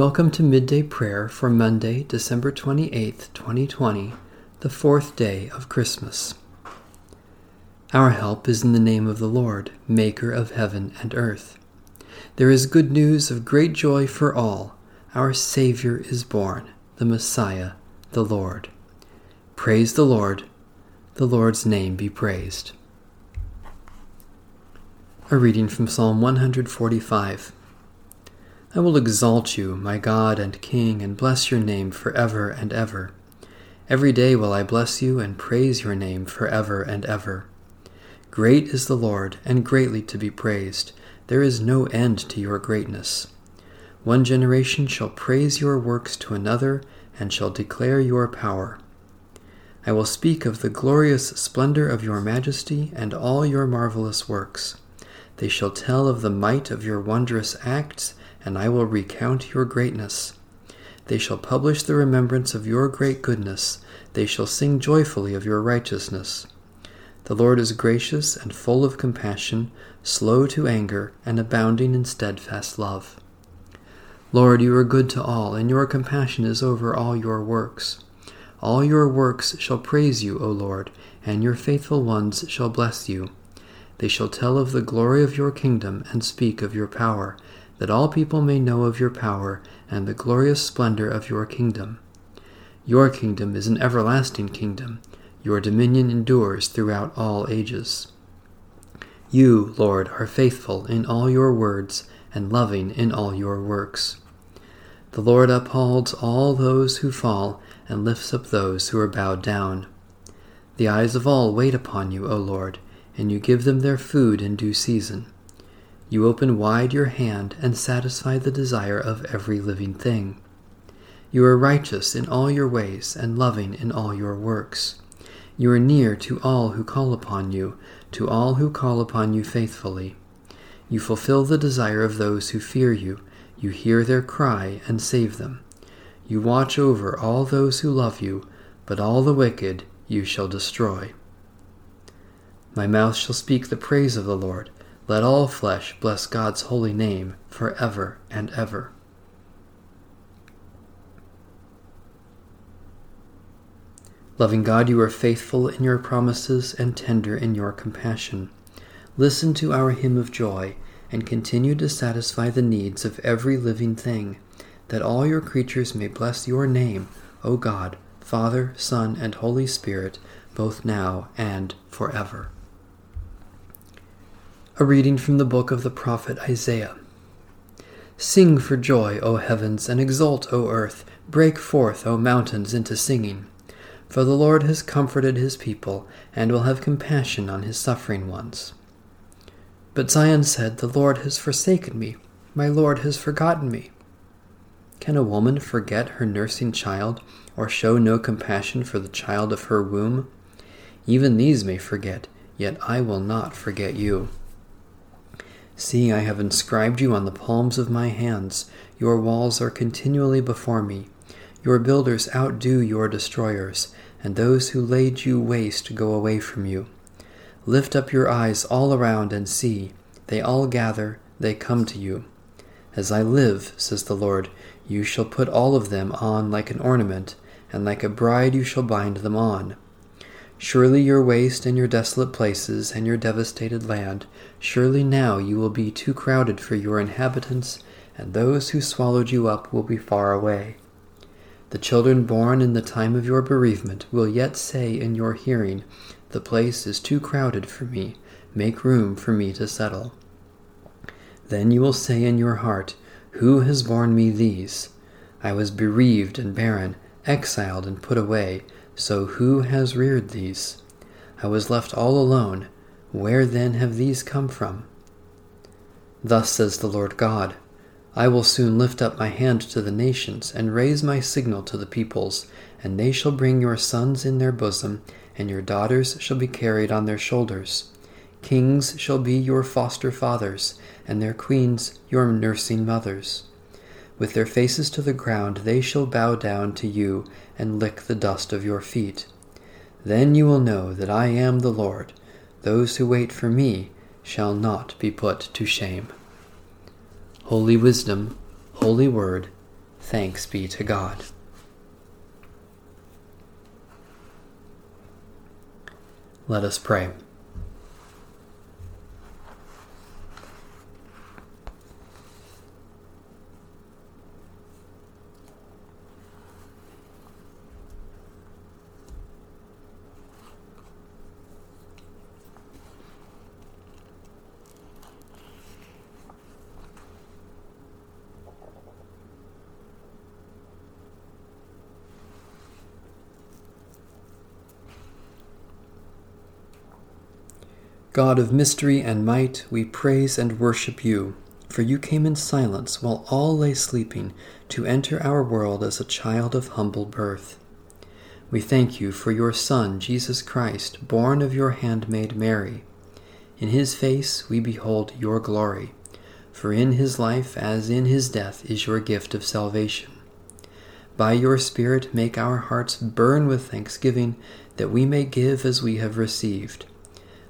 Welcome to Midday Prayer for Monday, December 28, 2020, the fourth day of Christmas. Our help is in the name of the Lord, Maker of heaven and earth. There is good news of great joy for all. Our Savior is born, the Messiah, the Lord. Praise the Lord. The Lord's name be praised. A reading from Psalm 145. I will exalt you, my God and King, and bless your name for ever and ever. Every day will I bless you and praise your name for ever and ever. Great is the Lord, and greatly to be praised. There is no end to your greatness. One generation shall praise your works to another, and shall declare your power. I will speak of the glorious splendor of your majesty and all your marvelous works. They shall tell of the might of your wondrous acts and I will recount your greatness. They shall publish the remembrance of your great goodness, they shall sing joyfully of your righteousness. The Lord is gracious and full of compassion, slow to anger, and abounding in steadfast love. Lord, you are good to all, and your compassion is over all your works. All your works shall praise you, O Lord, and your faithful ones shall bless you. They shall tell of the glory of your kingdom and speak of your power that all people may know of your power and the glorious splendor of your kingdom. Your kingdom is an everlasting kingdom. Your dominion endures throughout all ages. You, Lord, are faithful in all your words and loving in all your works. The Lord upholds all those who fall and lifts up those who are bowed down. The eyes of all wait upon you, O Lord, and you give them their food in due season. You open wide your hand and satisfy the desire of every living thing. You are righteous in all your ways and loving in all your works. You are near to all who call upon you, to all who call upon you faithfully. You fulfill the desire of those who fear you. You hear their cry and save them. You watch over all those who love you, but all the wicked you shall destroy. My mouth shall speak the praise of the Lord. Let all flesh bless God's holy name for ever and ever. Loving God, you are faithful in your promises and tender in your compassion. Listen to our hymn of joy and continue to satisfy the needs of every living thing, that all your creatures may bless your name, O God, Father, Son, and Holy Spirit, both now and forever. A reading from the book of the prophet Isaiah. Sing for joy, O heavens, and exult, O earth. Break forth, O mountains, into singing. For the Lord has comforted his people, and will have compassion on his suffering ones. But Zion said, The Lord has forsaken me, my Lord has forgotten me. Can a woman forget her nursing child, or show no compassion for the child of her womb? Even these may forget, yet I will not forget you. See, I have inscribed you on the palms of my hands. Your walls are continually before me. Your builders outdo your destroyers, and those who laid you waste go away from you. Lift up your eyes all around and see. They all gather, they come to you. As I live, says the Lord, you shall put all of them on like an ornament, and like a bride you shall bind them on. Surely your waste and your desolate places and your devastated land, surely now you will be too crowded for your inhabitants, and those who swallowed you up will be far away. The children born in the time of your bereavement will yet say in your hearing, The place is too crowded for me, make room for me to settle. Then you will say in your heart, Who has borne me these? I was bereaved and barren, exiled and put away so who has reared these? I was left all alone. Where then have these come from? Thus says the Lord God I will soon lift up my hand to the nations, and raise my signal to the peoples, and they shall bring your sons in their bosom, and your daughters shall be carried on their shoulders. Kings shall be your foster fathers, and their queens your nursing mothers. With their faces to the ground, they shall bow down to you and lick the dust of your feet. Then you will know that I am the Lord. Those who wait for me shall not be put to shame. Holy Wisdom, Holy Word, Thanks be to God. Let us pray. God of mystery and might, we praise and worship you, for you came in silence while all lay sleeping to enter our world as a child of humble birth. We thank you for your Son, Jesus Christ, born of your handmaid Mary. In his face we behold your glory, for in his life as in his death is your gift of salvation. By your Spirit make our hearts burn with thanksgiving, that we may give as we have received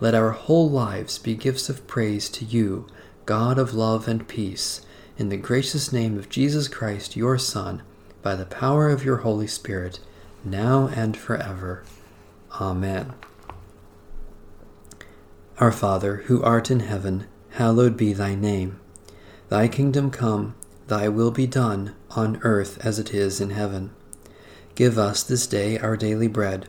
let our whole lives be gifts of praise to you, God of love and peace, in the gracious name of Jesus Christ, your Son, by the power of your Holy Spirit, now and forever. Amen. Our Father, who art in heaven, hallowed be thy name. Thy kingdom come, thy will be done, on earth as it is in heaven. Give us this day our daily bread